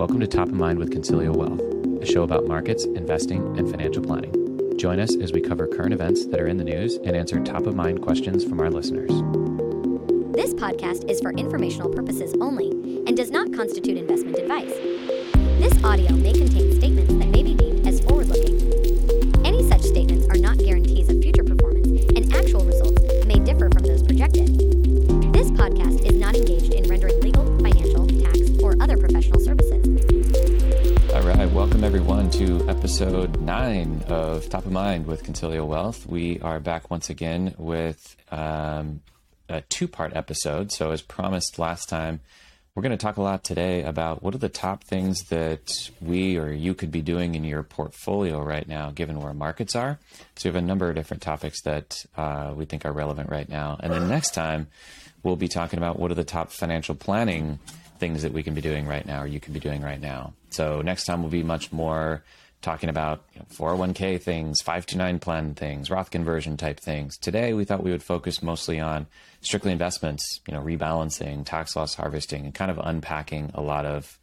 Welcome to Top of Mind with Consilio Wealth, a show about markets, investing, and financial planning. Join us as we cover current events that are in the news and answer top of mind questions from our listeners. This podcast is for informational purposes only and does not constitute investment advice. This audio may contain statements that may be deemed episode nine of Top of Mind with Consilio Wealth. We are back once again with um, a two part episode. So, as promised last time, we're going to talk a lot today about what are the top things that we or you could be doing in your portfolio right now, given where markets are. So, we have a number of different topics that uh, we think are relevant right now. And then next time, we'll be talking about what are the top financial planning things that we can be doing right now or you can be doing right now. So, next time, we'll be much more talking about you know, 401k things, 529 plan things, Roth conversion type things. Today, we thought we would focus mostly on strictly investments, you know, rebalancing, tax loss harvesting, and kind of unpacking a lot of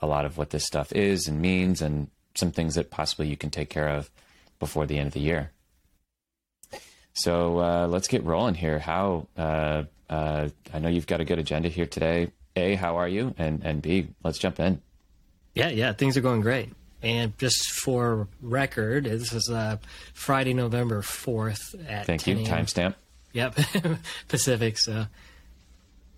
a lot of what this stuff is and means, and some things that possibly you can take care of before the end of the year. So uh, let's get rolling here. How uh, uh, I know you've got a good agenda here today. A, how are you? And and B, let's jump in. Yeah, yeah, things are going great. And just for record, this is uh, Friday, November fourth at Thank you. 10 a.m. Timestamp. Yep, Pacific. So,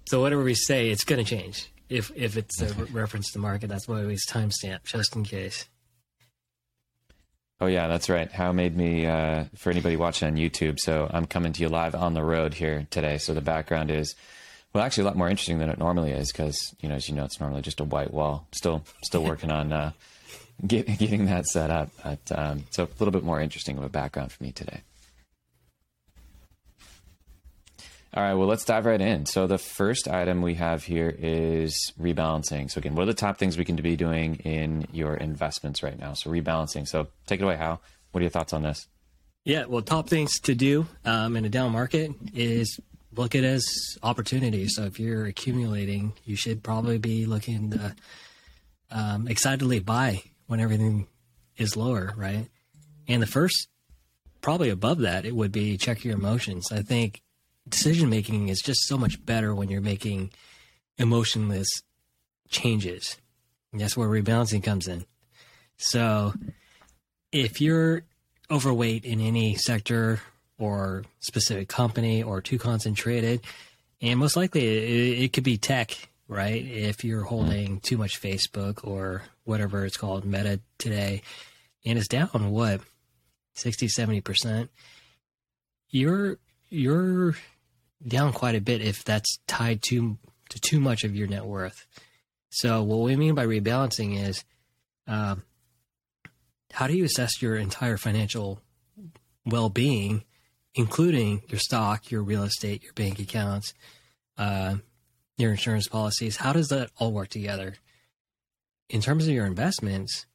so whatever we say, it's going to change. If if it's a re- reference to market, that's why we timestamp, just in case. Oh yeah, that's right. How made me uh, for anybody watching on YouTube. So I'm coming to you live on the road here today. So the background is well, actually a lot more interesting than it normally is because you know, as you know, it's normally just a white wall. Still, still working on uh, get, getting that set up. But, um, so a little bit more interesting of a background for me today. All right, well, let's dive right in. So, the first item we have here is rebalancing. So, again, what are the top things we can be doing in your investments right now? So, rebalancing. So, take it away, Hal. What are your thoughts on this? Yeah, well, top things to do um, in a down market is look at as opportunities. So if you're accumulating, you should probably be looking to um, excitedly buy when everything is lower, right? And the first, probably above that, it would be check your emotions. I think decision making is just so much better when you're making emotionless changes. And that's where rebalancing comes in. So if you're overweight in any sector or specific company or too concentrated, and most likely it, it could be tech, right? If you're holding too much Facebook or whatever it's called, Meta today, and it's down what 60, 70 percent, you're you're down quite a bit if that's tied to to too much of your net worth. So what we mean by rebalancing is, um, how do you assess your entire financial well-being, including your stock, your real estate, your bank accounts, uh, your insurance policies? How does that all work together? In terms of your investments,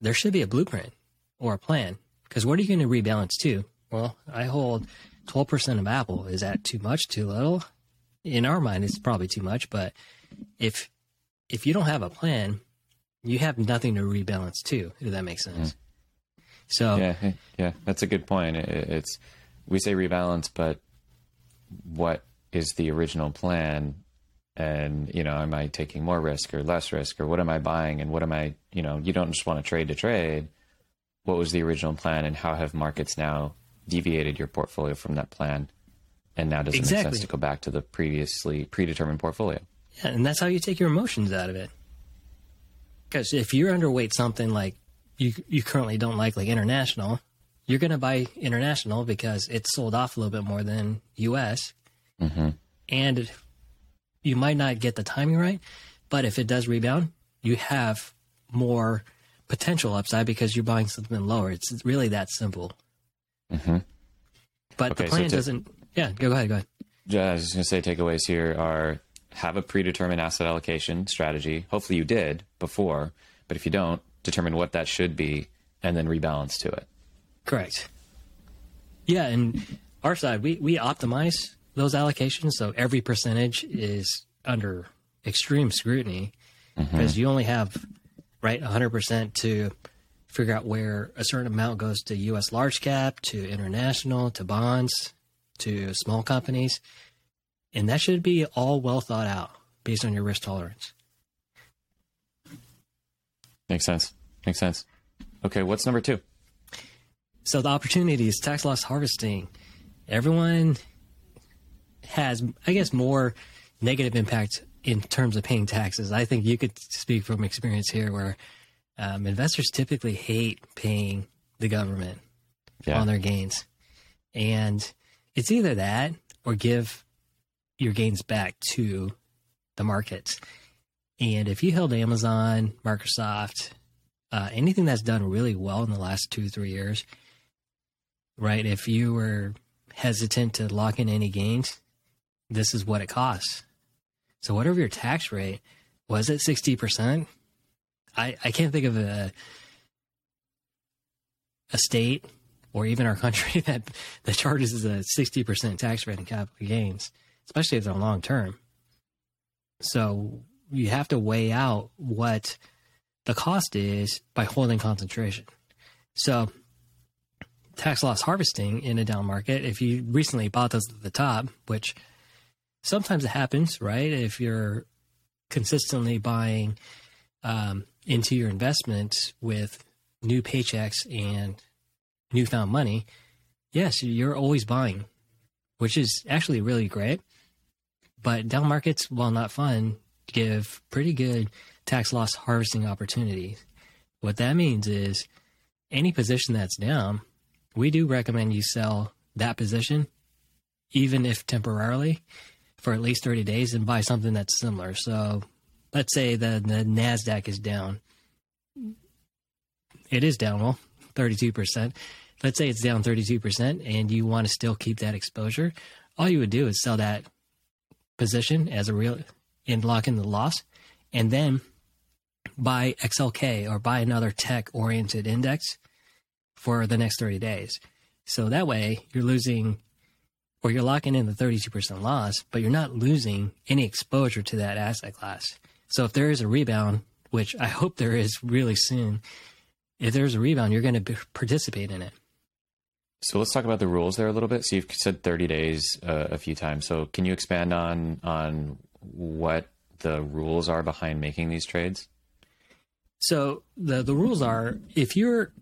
there should be a blueprint or a plan. Because what are you going to rebalance to? Well, I hold 12% of Apple. Is that too much, too little? In our mind, it's probably too much. But if if you don't have a plan, you have nothing to rebalance to. If that makes sense. Mm. So Yeah, yeah, that's a good point. It, it's we say rebalance, but what is the original plan? And you know, am I taking more risk or less risk, or what am I buying, and what am I? You know, you don't just want to trade to trade. What was the original plan, and how have markets now deviated your portfolio from that plan? And now does it make sense to go back to the previously predetermined portfolio? Yeah, and that's how you take your emotions out of it. Because if you're underweight something like you you currently don't like, like international, you're going to buy international because it's sold off a little bit more than U.S. Mm-hmm. and you might not get the timing right, but if it does rebound, you have more potential upside because you're buying something lower. It's really that simple. Mm-hmm. But Okay, the so plan to- doesn't. Yeah, go ahead. Go ahead. Yeah, I was just going to say takeaways here are have a predetermined asset allocation strategy. Hopefully you did before, but if you don't, determine what that should be and then rebalance to it. Correct. Yeah, and our side, we, we optimize those allocations so every percentage is under extreme scrutiny mm-hmm. because you only have right? 100% to figure out where a certain amount goes to US large cap, to international, to bonds, to small companies. And that should be all well thought out based on your risk tolerance. Makes sense. Makes sense. Okay, what's number two? So the opportunity is tax loss harvesting. Everyone has, I guess, more negative impact in terms of paying taxes. I think you could speak from experience here where um, investors typically hate paying the government Yeah. on their gains. And it's either that or give your gains back to the markets. And if you held Amazon, Microsoft, uh, anything that's done really well in the last two, three years, right? If you were hesitant to lock in any gains, this is what it costs. So whatever your tax rate was it sixty percent? I, I can't think of a a state or even our country that that charges a sixty percent tax rate on capital gains, especially if they're long term. So you have to weigh out what the cost is by holding concentration. So tax loss harvesting in a down market, if you recently bought those at the top, which sometimes it happens, right? If you're consistently buying um, into your investment with new paychecks and newfound money, yes, you're always buying, which is actually really great. But down markets, while not fun, give pretty good tax loss harvesting opportunities. What that means is any position that's down, we do recommend you sell that position, even if temporarily, for at least 30 days and buy something that's similar. So let's say the, the NASDAQ is down. It is down, well, 32%. Let's say it's down 32% and you want to still keep that exposure. All you would do is sell that position as a real and lock in the loss and then buy XLK or buy another tech oriented index for the next 30 days. So that way you're losing or you're locking in the 32% loss, but you're not losing any exposure to that asset class. So if there is a rebound, which I hope there is really soon, if there's a rebound, you're going to participate in it. So let's talk about the rules there a little bit. So you've said 30 days uh, a few times. So can you expand on on what the rules are behind making these trades? So the the rules are if you're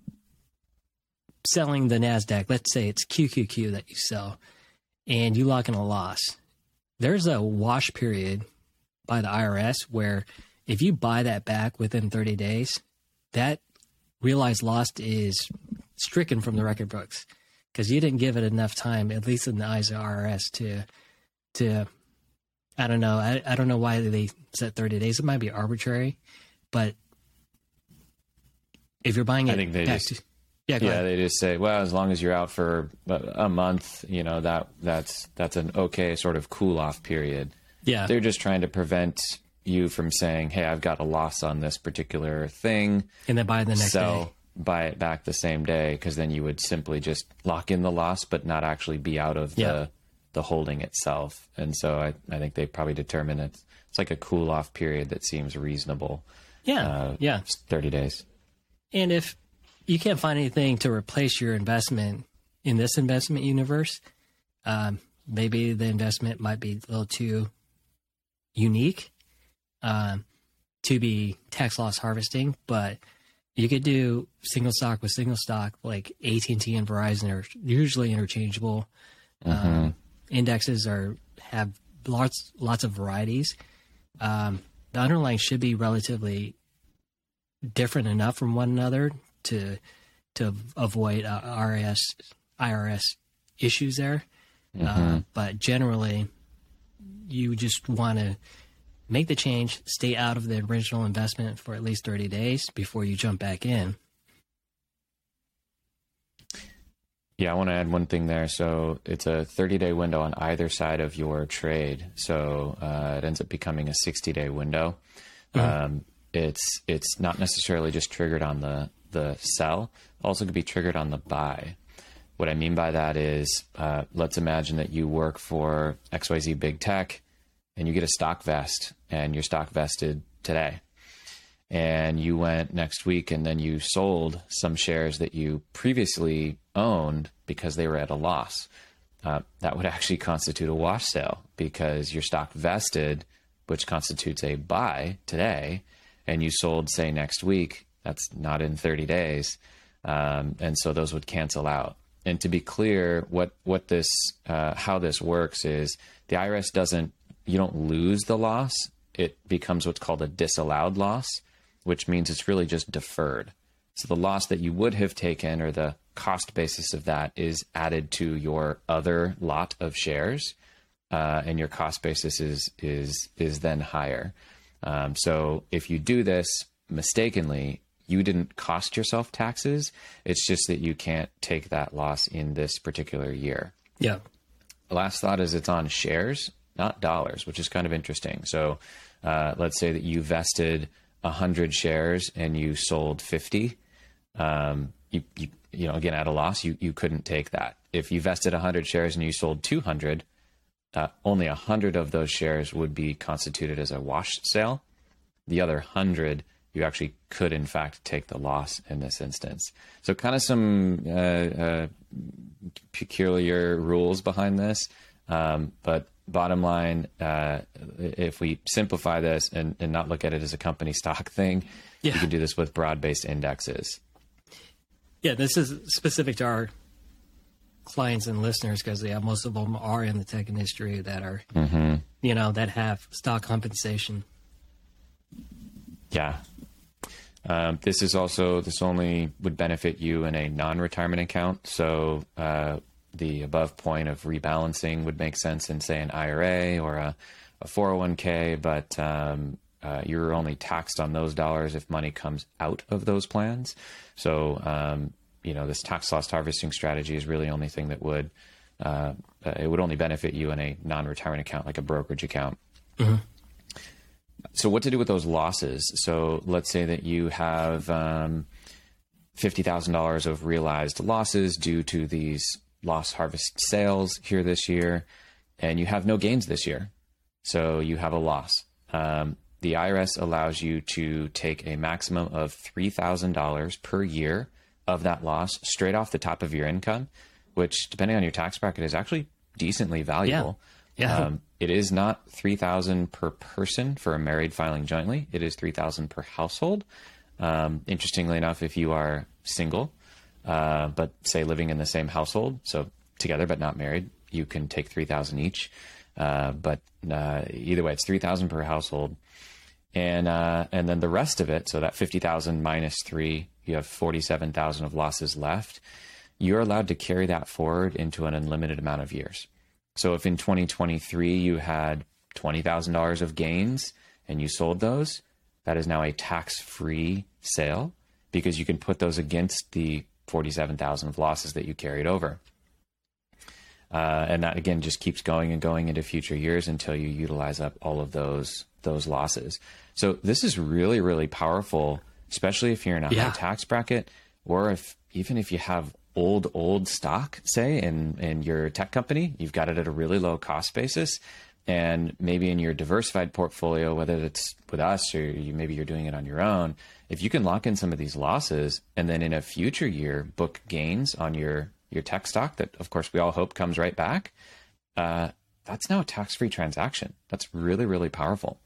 selling the Nasdaq, let's say it's QQQ that you sell, and you lock in a loss, there's a wash period by the IRS where if you buy that back within 30 days, that realized loss is stricken from the record books because you didn't give it enough time, at least in the eyes of IRS, to to I don't know. I, I don't know why they set 30 days. It might be arbitrary, but if you're buying it, I think they just- to- yeah, yeah, they just say, well, as long as you're out for a month, you know that that's that's an okay sort of cool off period. yeah, They're just trying to prevent you from saying, "Hey, I've got a loss on this particular thing." and then buy the next sell, day. buy it back the same day, because then you would simply just lock in the loss, but not actually be out of Yeah. the the holding itself. And so I, I think they probably determine it's it's like a cool off period that seems reasonable. Yeah, Uh, yeah. Thirty days. And if you can't find anything to replace your investment in this investment universe, um, maybe the investment might be a little too unique um, to be tax loss harvesting. But you could do single stock with single stock, like AT and T and Verizon are usually interchangeable. Um, indexes are have lots lots of varieties. Um, the underlying should be relatively different enough from one another to to avoid uh, RS IRS issues there. Uh, but generally, you just want to make the change, stay out of the original investment for at least thirty days before you jump back in. Yeah, I want to add one thing there. So it's a 30 day window on either side of your trade. So uh, it ends up becoming a 60 day window. Um, it's it's not necessarily just triggered on the the sell. Also could be triggered on the buy. What I mean by that is, uh, let's imagine that you work for XYZ Big Tech, and you get a stock vest, and your stock vested today and you went next week and then you sold some shares that you previously owned because they were at a loss, uh, that would actually constitute a wash sale because your stock vested, which constitutes a buy today, and you sold, say, next week. That's not in 30 days. Um, and so those would cancel out. And to be clear, what, what this, uh, how this works is the IRS doesn't, you don't lose the loss. It becomes what's called a disallowed loss which means it's really just deferred. So the loss that you would have taken or the cost basis of that is added to your other lot of shares, uh, and your cost basis is is is then higher. Um, so if you do this mistakenly, you didn't cost yourself taxes. It's just that you can't take that loss in this particular year. Yeah. Last thought is it's on shares, not dollars, which is kind of interesting. So uh, let's say that you vested 100 shares and you sold 50, um, you, you, you know, again, at a loss, you, you couldn't take that. If you vested 100 shares and you sold 200, uh, only 100 of those shares would be constituted as a wash sale. The other 100, you actually could, in fact, take the loss in this instance. So, kind of some uh, uh, peculiar rules behind this. Um, but bottom line, uh, if we simplify this and, and, not look at it as a company stock thing, yeah. you can do this with broad based indexes. Yeah, this is specific to our clients and listeners because yeah, most of them are in the tech industry that are, mm-hmm. you know, that have stock compensation. Yeah. Um, this is also this only would benefit you in a non-retirement account. So uh, the above point of rebalancing would make sense in, say, an IRA or a, a 401k, but um, uh, you're only taxed on those dollars if money comes out of those plans. So, um, you know, this tax loss harvesting strategy is really only thing that would uh, it would only benefit you in a non-retirement account, like a brokerage account. Mm-hmm. So, what to do with those losses? So, let's say that you have um, fifty thousand dollars of realized losses due to these loss harvest sales here this year, and you have no gains this year. So you have a loss. Um, the IRS allows you to take a maximum of $3,000 per year of that loss straight off the top of your income, which, depending on your tax bracket, is actually decently valuable. Yeah. Yeah. Um, it is not 3000 per person for a married filing jointly. It is 3000 per household. Um, interestingly enough, if you are single, uh, but say living in the same household, so together but not married, you can take three thousand each. Uh, but uh, either way, it's three thousand per household, and uh, and then the rest of it, so that fifty thousand minus three, you have forty seven thousand of losses left. You're allowed to carry that forward into an unlimited amount of years. So if in 2023 you had twenty thousand dollars of gains and you sold those, that is now a tax free sale because you can put those against the 47,000 of losses that you carried over. Uh, and that again just keeps going and going into future years until you utilize up all of those those losses. So this is really really powerful, especially if you're in a yeah. high tax bracket, or if even if you have old old stock, say in in your tech company, you've got it at a really low cost basis, and maybe in your diversified portfolio, whether it's with us or you, maybe you're doing it on your own, if you can lock in some of these losses and then in a future year book gains on your your tech stock that of course we all hope comes right back uh, that's now a tax-free transaction. That's really really powerful.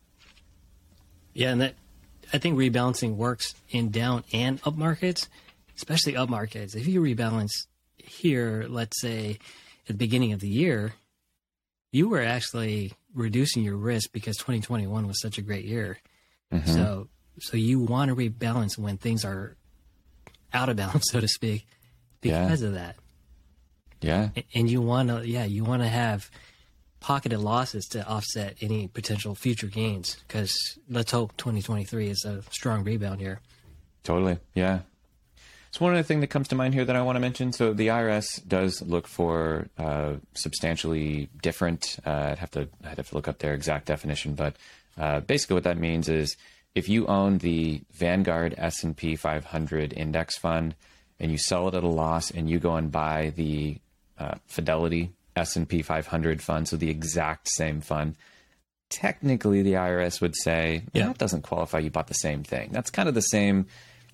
Yeah and that i think rebalancing works in down and up markets especially up markets if you rebalance here let's say at the beginning of the year you were actually reducing your risk because 2021 was such a great year mm-hmm. so so you want to rebalance when things are out of balance, so to speak, because yeah. of that. Yeah. And you want to, yeah, you want to have pocketed losses to offset any potential future gains because let's hope 2023 is a strong rebound here. Totally. Yeah. So one other thing that comes to mind here that I want to mention. So the IRS does look for uh, substantially different. Uh, I'd have to I'd have to look up their exact definition, but uh, basically what that means is if you own the Vanguard S&P 500 index fund and you sell it at a loss and you go and buy the uh, Fidelity S&P 500 fund, so the exact same fund technically the IRS would say Yeah. that doesn't qualify. You bought the same thing. That's kind of the same,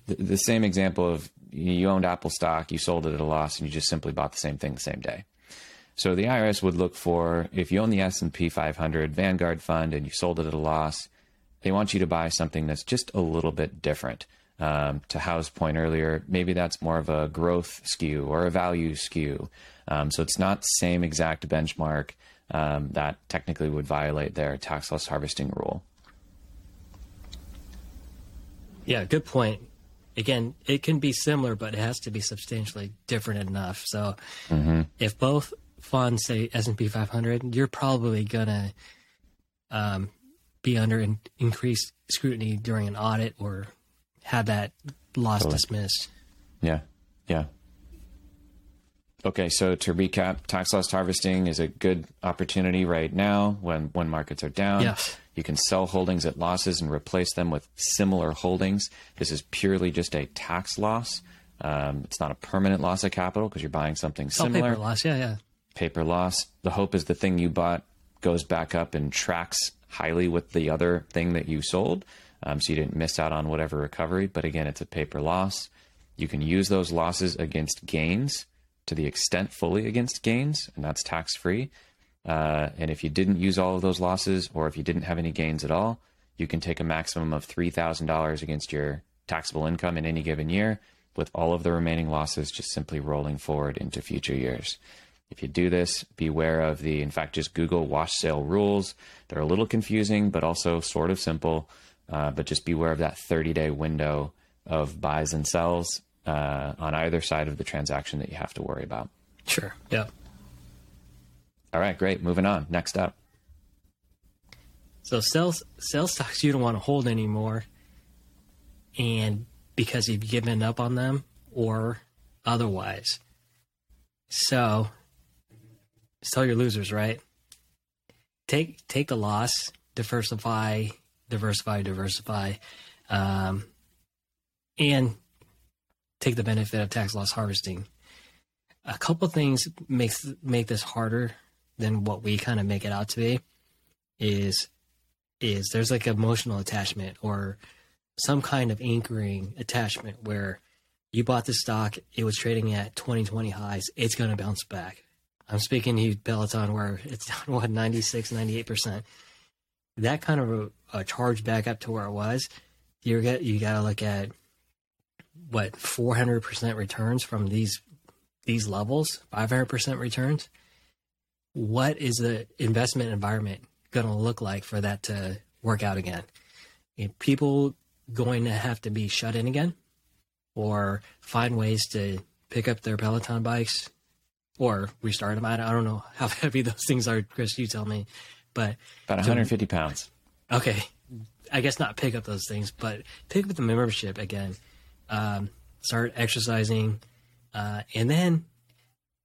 the same example of you owned Apple stock, you sold it at a loss, and you just simply bought the same thing the same day. So the IRS would look for if you own the S and P 500 Vanguard fund and you sold it at a loss, they want you to buy something that's just a little bit different. Um, to Howe's point earlier, maybe that's more of a growth skew or a value skew. Um, so it's not same exact benchmark um, that technically would violate their tax loss harvesting rule. Yeah, good point. Again, it can be similar, but it has to be substantially different enough. So, if both funds say S and P 500, you're probably gonna um, be under in, increased scrutiny during an audit or have that loss dismissed. Yeah. Yeah. Okay, so to recap, tax loss harvesting is a good opportunity right now when when markets are down. Yes. You can sell holdings at losses and replace them with similar holdings. This is purely just a tax loss. Um, it's not a permanent loss of capital because you're buying something similar. paper loss, yeah, yeah. paper loss. The hope is the thing you bought goes back up and tracks highly with the other thing that you sold. Um, so you didn't miss out on whatever recovery. But again, it's a paper loss. You can use those losses against gains to the extent fully against gains, and that's tax free. Uh, and if you didn't use all of those losses, or if you didn't have any gains at all, you can take a maximum of $3,000 against your taxable income in any given year, with all of the remaining losses just simply rolling forward into future years. If you do this, beware of the, in fact, just Google wash sale rules. They're a little confusing, but also sort of simple. Uh, but just beware of that 30 day window of buys and sells uh, on either side of the transaction that you have to worry about. Sure. Yeah. All right, great. Moving on. Next up. So sales sales stocks you don't want to hold anymore, and because you've given up on them or otherwise. So sell your losers, right? Take take the loss, diversify, diversify, diversify, um, and take the benefit of tax loss harvesting. A couple things makes make this harder than what we kind of make it out to be is is there's like emotional attachment or some kind of anchoring attachment where you bought the stock, it was trading at 2020 highs, it's going to bounce back. I'm speaking to you, Peloton, where it's down, what, 96, 98%. That kind of uh, a, a charge back up to where it was, you're get, you got to look at what, 400% returns from these these levels, 500% returns. What is the investment environment going to look like for that to work out again? Are people going to have to be shut in again or find ways to pick up their Peloton bikes or restart them? I don't, I don't know how heavy those things are, Chris. You tell me. But About 150 pounds. okay, I guess not pick up those things, but pick up the membership again. Um, start exercising, uh, and then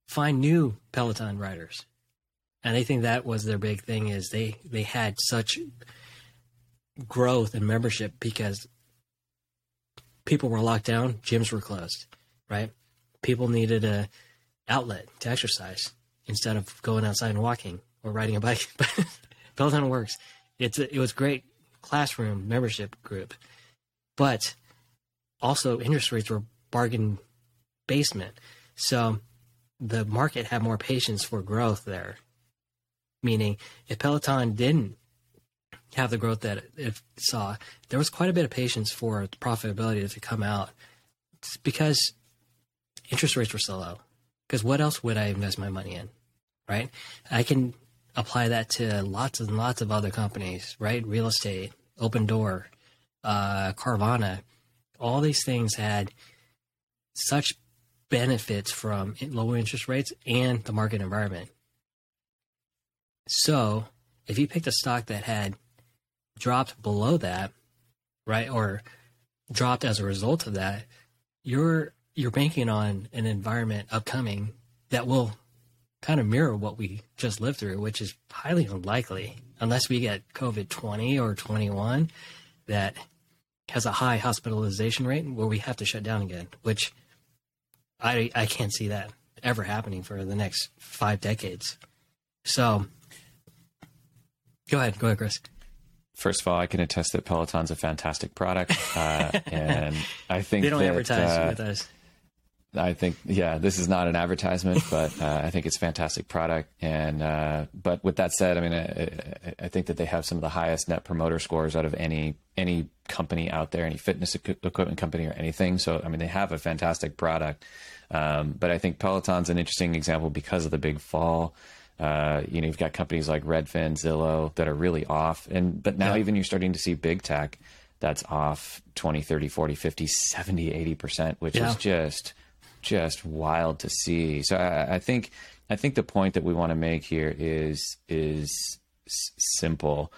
find new Peloton riders. And I think that was their big thing is they they had such growth in membership because people were locked down, gyms were closed, right? People needed a outlet to exercise instead of going outside and walking or riding a bike. But Peloton works. It's a, it was great classroom membership group, but also interest rates were bargain basement. So the market had more patience for growth there. Meaning, if Peloton didn't have the growth that it saw, there was quite a bit of patience for profitability to come out because interest rates were so low. Because what else would I invest my money in? Right? I can apply that to lots and lots of other companies, right? Real estate, Opendoor, uh, Carvana. All these things had such benefits from low interest rates and the market environment. So, if you picked a stock that had dropped below that, right, or dropped as a result of that, you're you're banking on an environment upcoming that will kind of mirror what we just lived through, which is highly unlikely unless we get COVID 20 or 21 that has a high hospitalization rate where we have to shut down again, which I, I can't see that ever happening for the next five decades. So go ahead, go ahead, Chris. first of all, I can attest that Peloton's a fantastic product, uh, and I think they don't that, advertise uh, with us. I think, yeah, this is not an advertisement, but uh, I think it's a fantastic product. And uh, but with that said, I mean, I, I think that they have some of the highest net promoter scores out of any any company out there, any fitness equipment company or anything. So I mean, they have a fantastic product. Um, but I think Peloton's an interesting example because of the big fall. Uh, you know, you've got companies like Redfin, Zillow that are really off. And but now Yeah. even you're starting to see big tech that's off 20, 30, 40, 50, 70, 80%, which Yeah. is just just wild to see. So I, I think I think the point that we want to make here is is simple.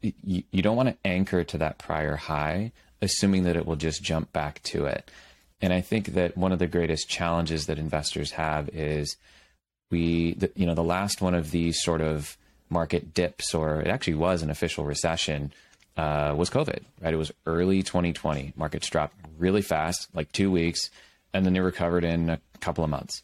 You, you don't want to anchor to that prior high, assuming that it will just jump back to it. And I think that one of the greatest challenges that investors have is we, the, you know, the last one of these sort of market dips, or it actually was an official recession, uh, was COVID, right? It was early 2020. Markets dropped really fast, like two weeks, and then they recovered in a couple of months.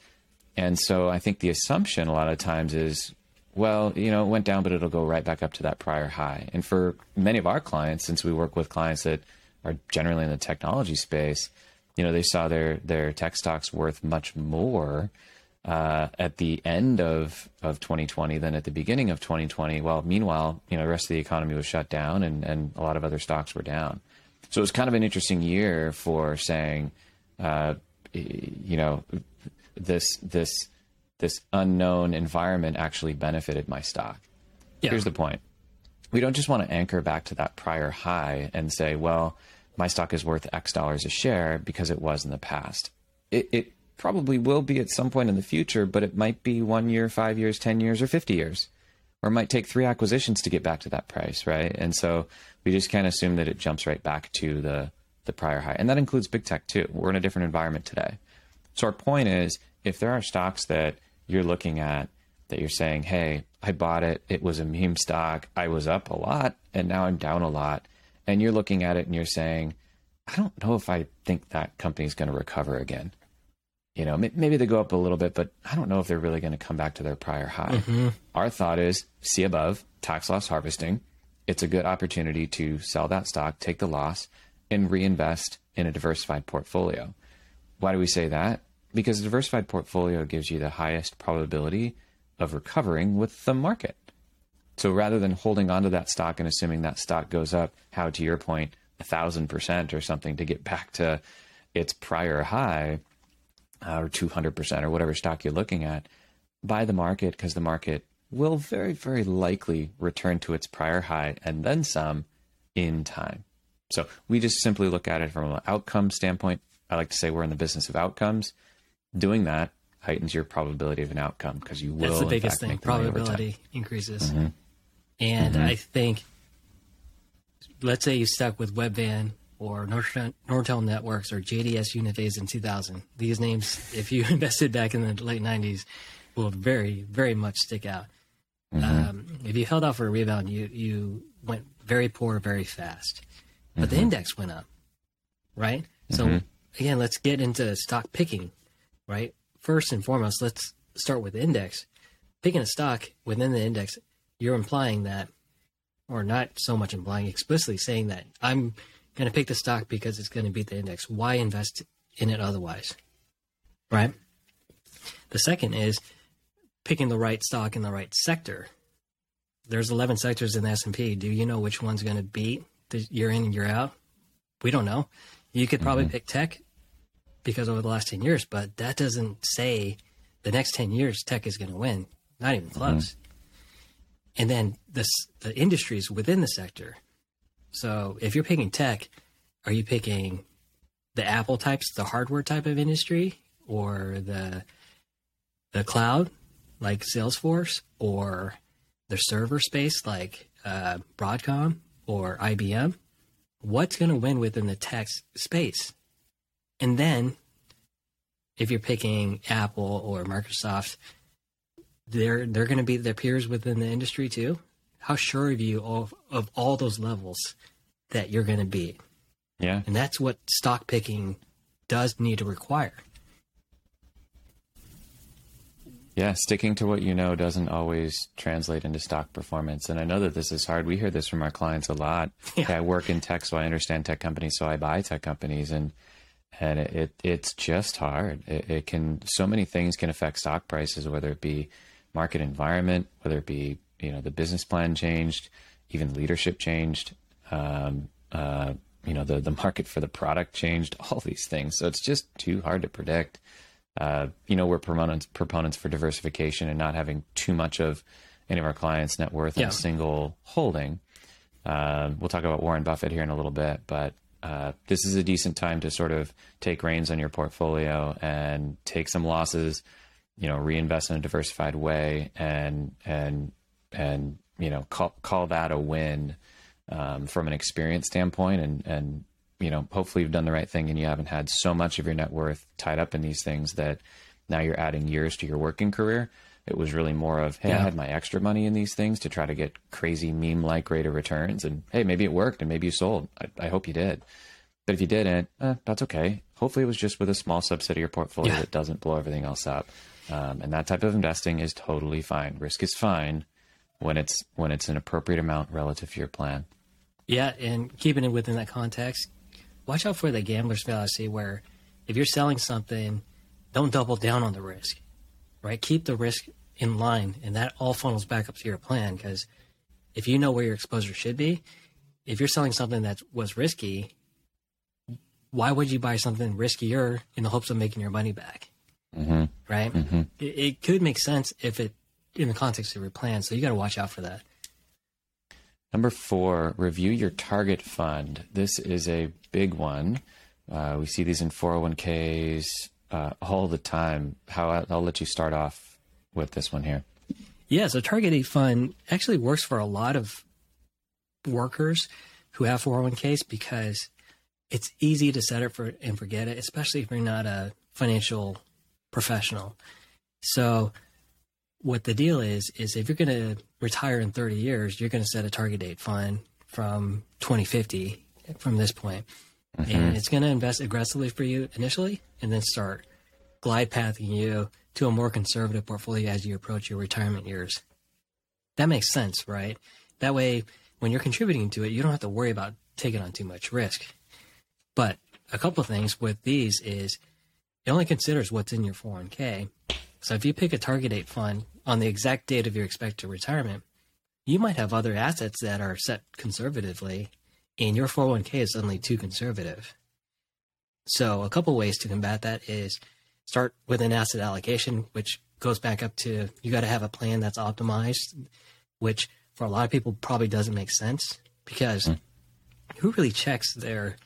And so I think the assumption a lot of times is, well, you know, it went down, but it'll go right back up to that prior high. And for many of our clients, since we work with clients that are generally in the technology space, you know, they saw their their tech stocks worth much more uh, at the end of, of 2020 than at the beginning of 2020. Well, meanwhile, you know, the rest of the economy was shut down and, and a lot of other stocks were down. So it was kind of an interesting year for saying, uh, you know, this this this unknown environment actually benefited my stock. Yeah. Here's the point. We don't just want to anchor back to that prior high and say, well, my stock is worth X dollars a share because it was in the past. It, it probably will be at some point in the future, but it might be one year, five years, 10 years, or 50 years. Or it might take three acquisitions to get back to that price, right? And so we just can't assume that it jumps right back to the, the prior high. And that includes big tech too. We're in a different environment today. So our point is if there are stocks that you're looking at that you're saying, hey, I bought it, it was a meme stock, I was up a lot, and now I'm down a lot. And you're looking at it and you're saying, I don't know if I think that company's going to recover again. You know, maybe they go up a little bit, but I don't know if they're really going to come back to their prior high. Mm-hmm. Our thought is see above, tax loss harvesting. It's a good opportunity to sell that stock, take the loss, and reinvest in a diversified portfolio. Why do we say that? Because a diversified portfolio gives you the highest probability of recovering with the market. So rather than holding onto that stock and assuming that stock goes up, how to your point, a thousand percent or something to get back to its prior high, uh, or two hundred percent or whatever stock you're looking at, buy the market because the market will very very likely return to its prior high and then some in time. So we just simply look at it from an outcome standpoint. I like to say we're in the business of outcomes. Doing that heightens your probability of an outcome because you will. That's the biggest fact, thing. make the money over time. Probability increases. Mm-hmm. And mm-hmm. I think, let's say you stuck with Webvan or Nortel, Nortel Networks or JDS Uniphase in 2000. These names, if you invested back in the late 90s, will very, very much stick out. Mm-hmm. Um, if you held out for a rebound, you, you went very poor very fast. But the mm-hmm. index went up, right? So, mm-hmm. again, let's get into stock picking, right? First and foremost, let's start with the index. Picking a stock within the index, you're implying that, or not so much implying, explicitly saying that I'm going to pick the stock because it's going to beat the index. Why invest in it otherwise? Right? The second is picking the right stock in the right sector. There's 11 sectors in the S&P. Do you know which one's going to beat year in and year out? We don't know. You could probably pick tech because over the last 10 years, but that doesn't say the next 10 years tech is going to win. Not even close. And then this, the industries within the sector. So if you're picking tech, are you picking the Apple types, the hardware type of industry, or the the cloud like Salesforce, or the server space like uh, Broadcom or IBM? What's going to win within the tech space? And then, if you're picking Apple or Microsoft, they're they're going to be their peers within the industry too. How sure are you of of all those levels that you're going to be? Yeah. And that's what stock picking does need to require. Yeah, sticking to what you know doesn't always translate into stock performance. And I know that this is hard. We hear this from our clients a lot. Yeah. I work in tech, so I understand tech companies, so I buy tech companies. And and it, it it's just hard. It, it can so many things can affect stock prices, whether it be market environment, whether it be you know the business plan changed, even leadership changed, um, uh, you know the the market for the product changed, all these things. So it's just too hard to predict. Uh, you know, we're proponents proponents for diversification and not having too much of any of our clients' net worth in a single holding. Um, we'll talk about Warren Buffett here in a little bit, but uh, this is a decent time to sort of take reins on your portfolio and take some losses, you know, reinvest in a diversified way, and and and you know, call call that a win um, from an experience standpoint, and and you know, hopefully you've done the right thing and you haven't had so much of your net worth tied up in these things that now you're adding years to your working career. It was really more of, hey, I had my extra money in these things to try to get crazy meme like rate of returns. And hey, maybe it worked and maybe you sold. I, I hope you did. But if you didn't, eh, that's okay. Hopefully it was just with a small subset of your portfolio Yeah. that doesn't blow everything else up. Um, and that type of investing is totally fine. Risk is fine when it's when it's an appropriate amount relative to your plan. Yeah, and keeping it within that context, watch out for the gambler's fallacy where if you're selling something, don't double down on the risk, right? Keep the risk in line, and that all funnels back up to your plan because if you know where your exposure should be, if you're selling something that was risky, why would you buy something riskier in the hopes of making your money back? Mm-hmm. Right? It, it could make sense if it in the context of your plan, so you got to watch out for that. Number four, review your target fund. This is a big one. Uh, we see these in 401ks uh, all the time. How I'll let you start off with this one here. Yeah, so Target Date Fund actually works for a lot of workers who have 401ks because it's easy to set it for and forget it, especially if you're not a financial professional. So what the deal is is if you're going to retire in 30 years, you're going to set a target date fund from 2050 from this point. Mm-hmm. And it's going to invest aggressively for you initially and then start glide pathing you to a more conservative portfolio as you approach your retirement years. That makes sense, right? That way, when you're contributing to it, you don't have to worry about taking on too much risk. But a couple of things with these is it only considers what's in your 401k. So if you pick a target date fund on the exact date of your expected retirement, you might have other assets that are set conservatively, and your 401k is suddenly too conservative. So a couple ways to combat that is start with an asset allocation, which goes back up to you got to have a plan that's optimized, which for a lot of people probably doesn't make sense because hmm. who really checks their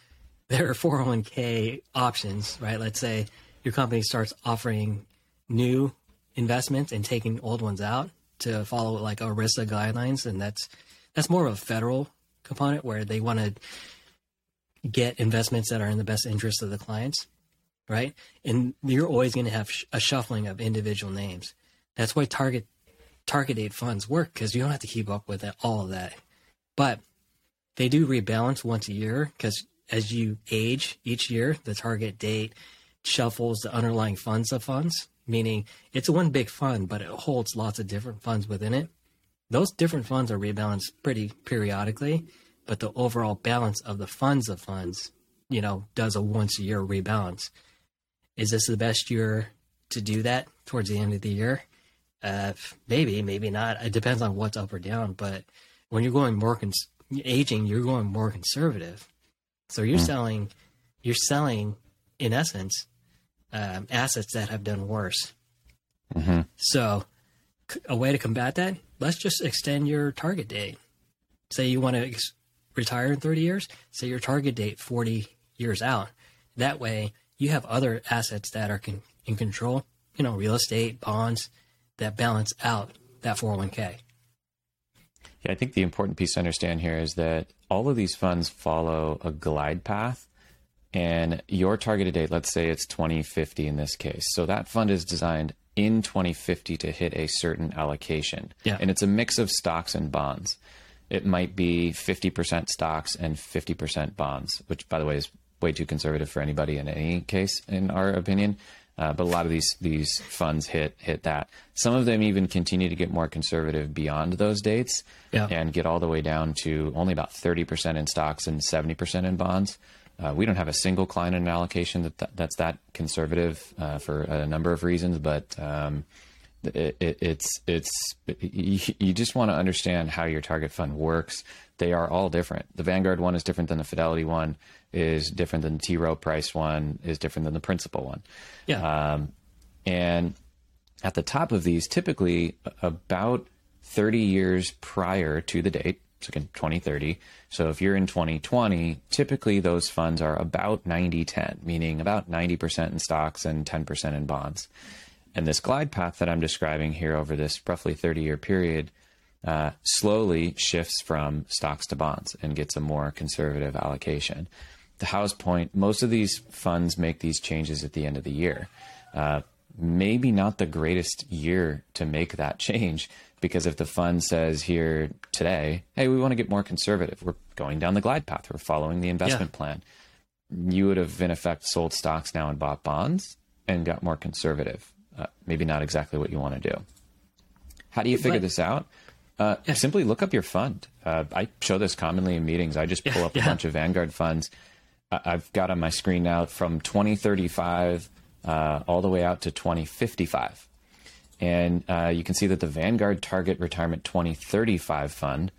their 401k options, right? Let's say your company starts offering new investments and taking old ones out to follow like ERISA guidelines, and that's that's more of a federal component where they want to get investments that are in the best interest of the clients, right? And you're always going to have sh- a shuffling of individual names. That's why target target date funds work because you don't have to keep up with it, all of that. But they do rebalance once a year because as you age each year, the target date shuffles the underlying funds of funds, meaning it's one big fund, but it holds lots of different funds within it. Those different funds are rebalanced pretty periodically, but the overall balance of the funds of funds, you know, does a once a year rebalance. Is this the best year to do that towards the end of the year? Uh, maybe, maybe not. It depends on what's up or down. But when you're going more cons- aging, you're going more conservative. So you're selling, you're selling, in essence, um, assets that have done worse. Mm-hmm. So a way to combat that, let's just extend your target date. Say you want to ex- retire in 30 years, say your target date 40 years out. That way you have other assets that are con- in control, you know, real estate, bonds that balance out that 401k. Yeah, I think the important piece to understand here is that all of these funds follow a glide path. And your targeted date, let's say it's 2050 in this case. So that fund is designed in 2050 to hit a certain allocation. Yeah. And it's a mix of stocks and bonds. It might be 50% stocks and 50% bonds, which, by the way, is way too conservative for anybody in any case, in our opinion. Uh, but a lot of these these funds hit hit that. Some of them even continue to get more conservative beyond those dates, Yeah. and get all the way down to only about thirty percent in stocks and seventy percent in bonds. Uh, we don't have a single client in an allocation that, that that's that conservative uh, for a number of reasons, but um, it, it, it's it's you, you just want to understand how your target fund works. They are all different. The Vanguard one is different than the Fidelity one, is different than the T Rowe Price one, is different than the Principal one. Yeah. Um, and at the top of these, typically about 30 years prior to the date, so again, 2030. So if you're in 2020, typically those funds are about 90 10, meaning about 90% in stocks and 10% in bonds. And this glide path that I'm describing here over this roughly 30 year period uh, slowly shifts from stocks to bonds and gets a more conservative allocation. The house point, most of these funds make these changes at the end of the year. Uh, maybe not the greatest year to make that change because if the fund says here today, hey, we want to get more conservative, we're going down the glide path, we're following the investment plan, you would have in effect sold stocks now and bought bonds and got more conservative. Uh, maybe not exactly what you want to do. How do you figure But- this out? Uh, Simply look up your fund. Uh, I show this commonly in meetings. I just pull up a yeah. bunch of Vanguard funds. I've got on my screen now from 2035 uh, all the way out to 2055. And uh, you can see that the Vanguard Target Retirement 2035 fund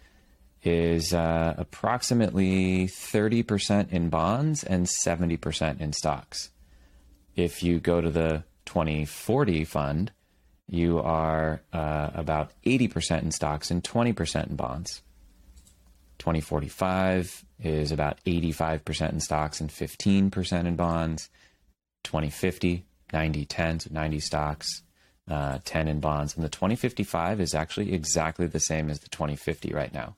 is uh, approximately 30% in bonds and 70% in stocks. If you go to the 2040 fund, you are uh, about 80% in stocks and 20% in bonds. 2045 is about 85% in stocks and 15% in bonds. 2050, 90 10, so 90 stocks, uh, 10 in bonds. And the 2055 is actually exactly the same as the 2050 right now.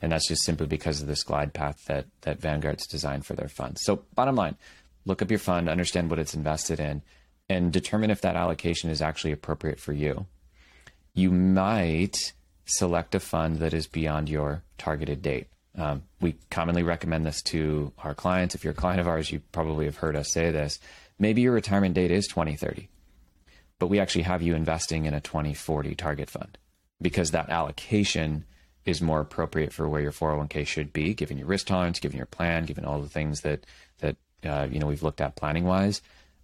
And that's just simply because of this glide path that, that Vanguard's designed for their funds. So, bottom line, look up your fund, understand what it's invested in, and determine if that allocation is actually appropriate for you. You might select a fund that is beyond your targeted date. Um, we commonly recommend this to our clients. If you're a client of ours, you probably have heard us say this. Maybe your retirement date is 2030, but we actually have you investing in a 2040 target fund because that allocation is more appropriate for where your 401k should be, given your risk tolerance, given your plan, given all the things that that uh, you know we've looked at planning wise.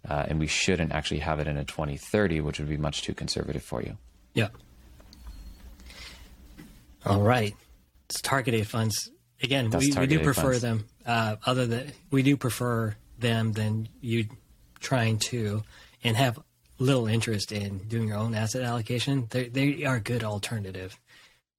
Uh, and we shouldn't actually have it in a 2030, which would be much too conservative for you. Yeah. All right. It's targeted funds. Again, we, we do prefer funds. them. Uh, other than we do prefer them than you trying to and have little interest in doing your own asset allocation. They they are a good alternative.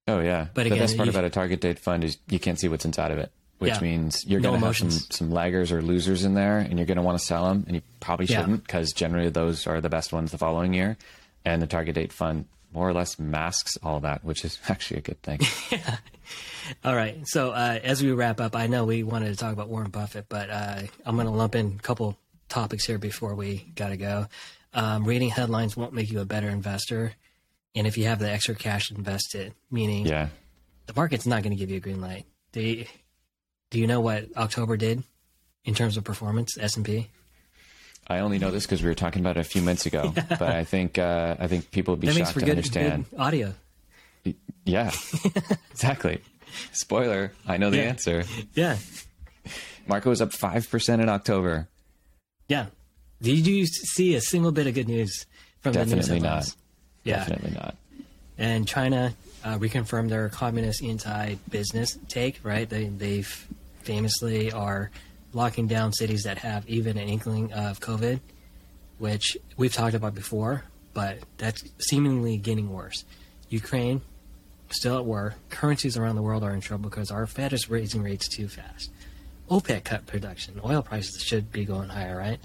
Oh yeah, But the again, best part about a target date fund is you can't see what's inside of it, which Yeah. means you're No going to have some, some laggers or losers in there, and you're going to want to sell them, and you probably shouldn't because generally those are the best ones the following year, and the target date fund more or less masks all that, which is actually a good thing. yeah. All right. So uh, as we wrap up, I know we wanted to talk about Warren Buffett, but uh, I'm going to lump in a couple topics here before we got to go. Um, reading headlines won't make you a better investor, and if you have the extra cash invested, meaning yeah, the market's not going to give you a green light. Do you, do you know what October did in terms of performance? S and P. I only know this because we were talking about it a few minutes ago, but I think uh, I think people would be That shocked to good, understand. good audio. Yeah, exactly. Spoiler: I know the Yeah. answer. Yeah, Marco was up five percent in October. Yeah. Did you see a single bit of good news from the news Definitely not. Yeah. Definitely not. and China uh, reconfirmed their communist anti-business take. Right, they they famously are locking down cities that have even an inkling of COVID, which we've talked about before, but that's seemingly getting worse. Ukraine still at war. Currencies around the world are in trouble because our Fed is raising rates too fast. OPEC cut production. Oil prices should be going higher, right?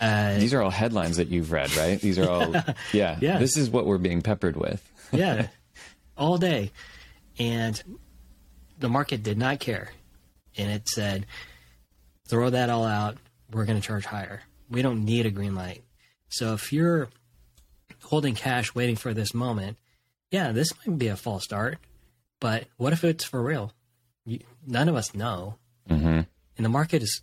Uh, These are all headlines that you've read, right? These are all, yeah. Yeah. This is what we're being peppered with. yeah, all day. And the market did not care. And it said, throw that all out. We're going to charge higher. We don't need a green light. So if you're holding cash waiting for this moment, yeah, this might be a false start. But what if it's for real? You, none of us know. Hmm And the market is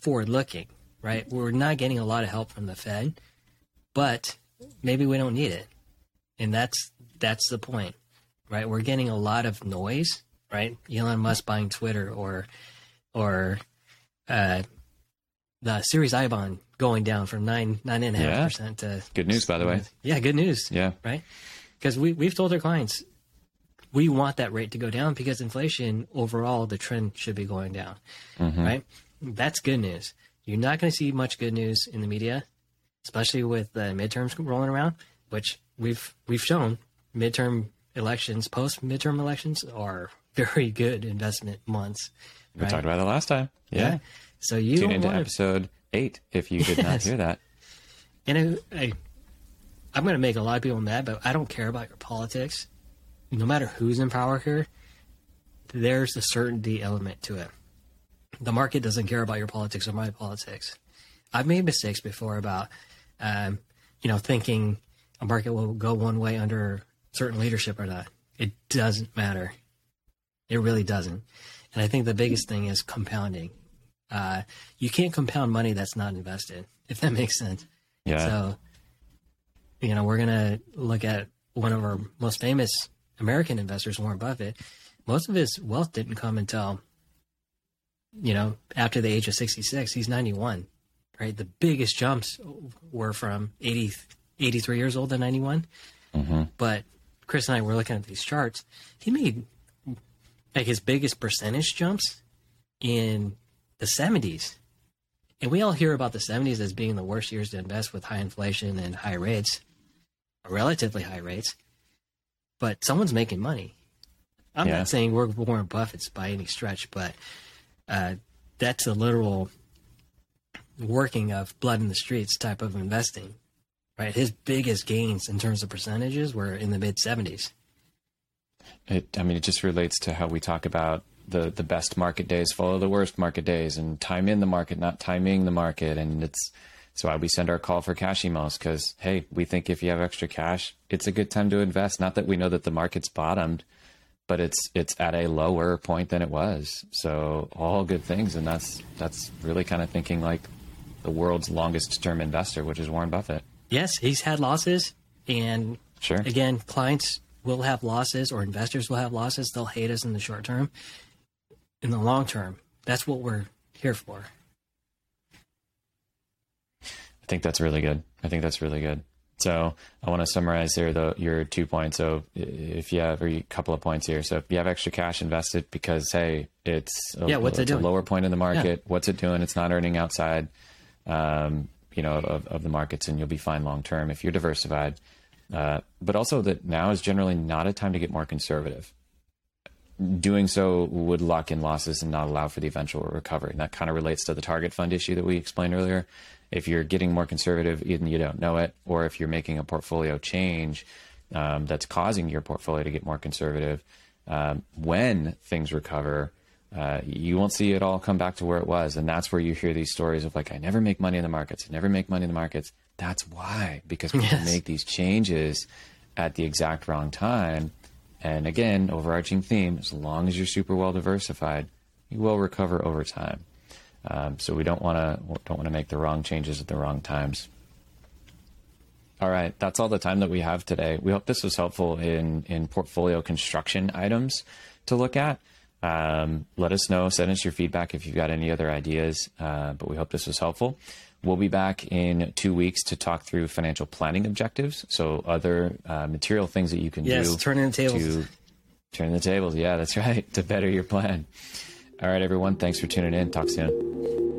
forward looking, right? We're not getting a lot of help from the Fed. but maybe we don't need it, and that's that's the point, right? We're getting a lot of noise, right? Elon Musk buying Twitter, or or uh, the Series I bond going down from nine nine and a half percent to Good news, by the way. yeah, good news. Yeah. Right? Because we, we've told our clients we want that rate to go down because inflation overall, the trend should be going down. Mm-hmm. Right? That's good news. You're not going to see much good news in the media, especially with the midterms rolling around, which we've we've shown midterm elections, post midterm elections are very good investment months. We talked about it last time. Yeah. So you Tune into episode eight if you did not hear that. And I, I, I'm going to make a lot of people mad, but I don't care about your politics. No matter who's in power here, there's a certainty element to it. The market doesn't care about your politics or my politics. I've made mistakes before about, um, you know, thinking a market will go one way under certain leadership or not. It doesn't matter. It really doesn't. And I think the biggest thing is compounding. Uh, you can't compound money that's not invested, if that makes sense. Yeah. So, you know, we're going to look at one of our most famous American investors, Warren Buffett. Most of his wealth didn't come until, you know, after the age of 66. He's 91, right? The biggest jumps were from 80, 83 years old to 91. Mm-hmm. But Chris and I were looking at these charts. He made like his biggest percentage jumps in the 70s. And we all hear about the 70s as being the worst years to invest with high inflation and high rates, relatively high rates. But someone's making money. I'm Yeah. not saying we're Warren Buffett's by any stretch, but uh, that's a literal working of blood in the streets type of investing, right? His biggest gains in terms of percentages were in the mid 70s. It, I mean, it just relates to how we talk about the, the best market days follow the worst market days and time in the market, not timing the market. And it's, it's why we send our call for cash emails because, hey, we think if you have extra cash, it's a good time to invest. Not that we know that the market's bottomed, but it's it's at a lower point than it was. So all good things, and that's that's really kind of thinking like the world's longest term investor, which is Warren Buffett. Yes, he's had losses. And Sure. again, clients will have losses or investors will have losses. They'll hate us in the short term. In the long term, that's what we're here for. I think that's really good. I think that's really good. So I want to summarize here the your two points. So if you have a couple of points here. So if you have extra cash invested because hey, it's a, Yeah, what's it doing? lower point in the market. What's it doing? It's not earning outside, um, you know, of, of the markets, and you'll be fine long term if you're diversified. Uh, but also that now is generally not a time to get more conservative. Doing so would lock in losses and not allow for the eventual recovery. And that kind of relates to the target fund issue that we explained earlier. If you're getting more conservative and you don't know it, or if you're making a portfolio change um, that's causing your portfolio to get more conservative, um, when things recover, uh, you won't see it all come back to where it was. And that's where you hear these stories of like, I never make money in the markets. I never make money in the markets. That's why, because people Yes. make these changes at the exact wrong time. And again, overarching theme: as long as you're super well diversified, you will recover over time. Um, so we don't want to don't want to make the wrong changes at the wrong times. All right, that's all the time that we have today. We hope this was helpful in in portfolio construction items to look at. Um, let us know, send us your feedback if you've got any other ideas. Uh, but we hope this was helpful. We'll be back in two weeks to talk through financial planning objectives. So other uh, material things that you can Yes, do turning the tables. to turn the tables. Yeah, that's right. To better your plan. All right, everyone. Thanks for tuning in. Talk soon.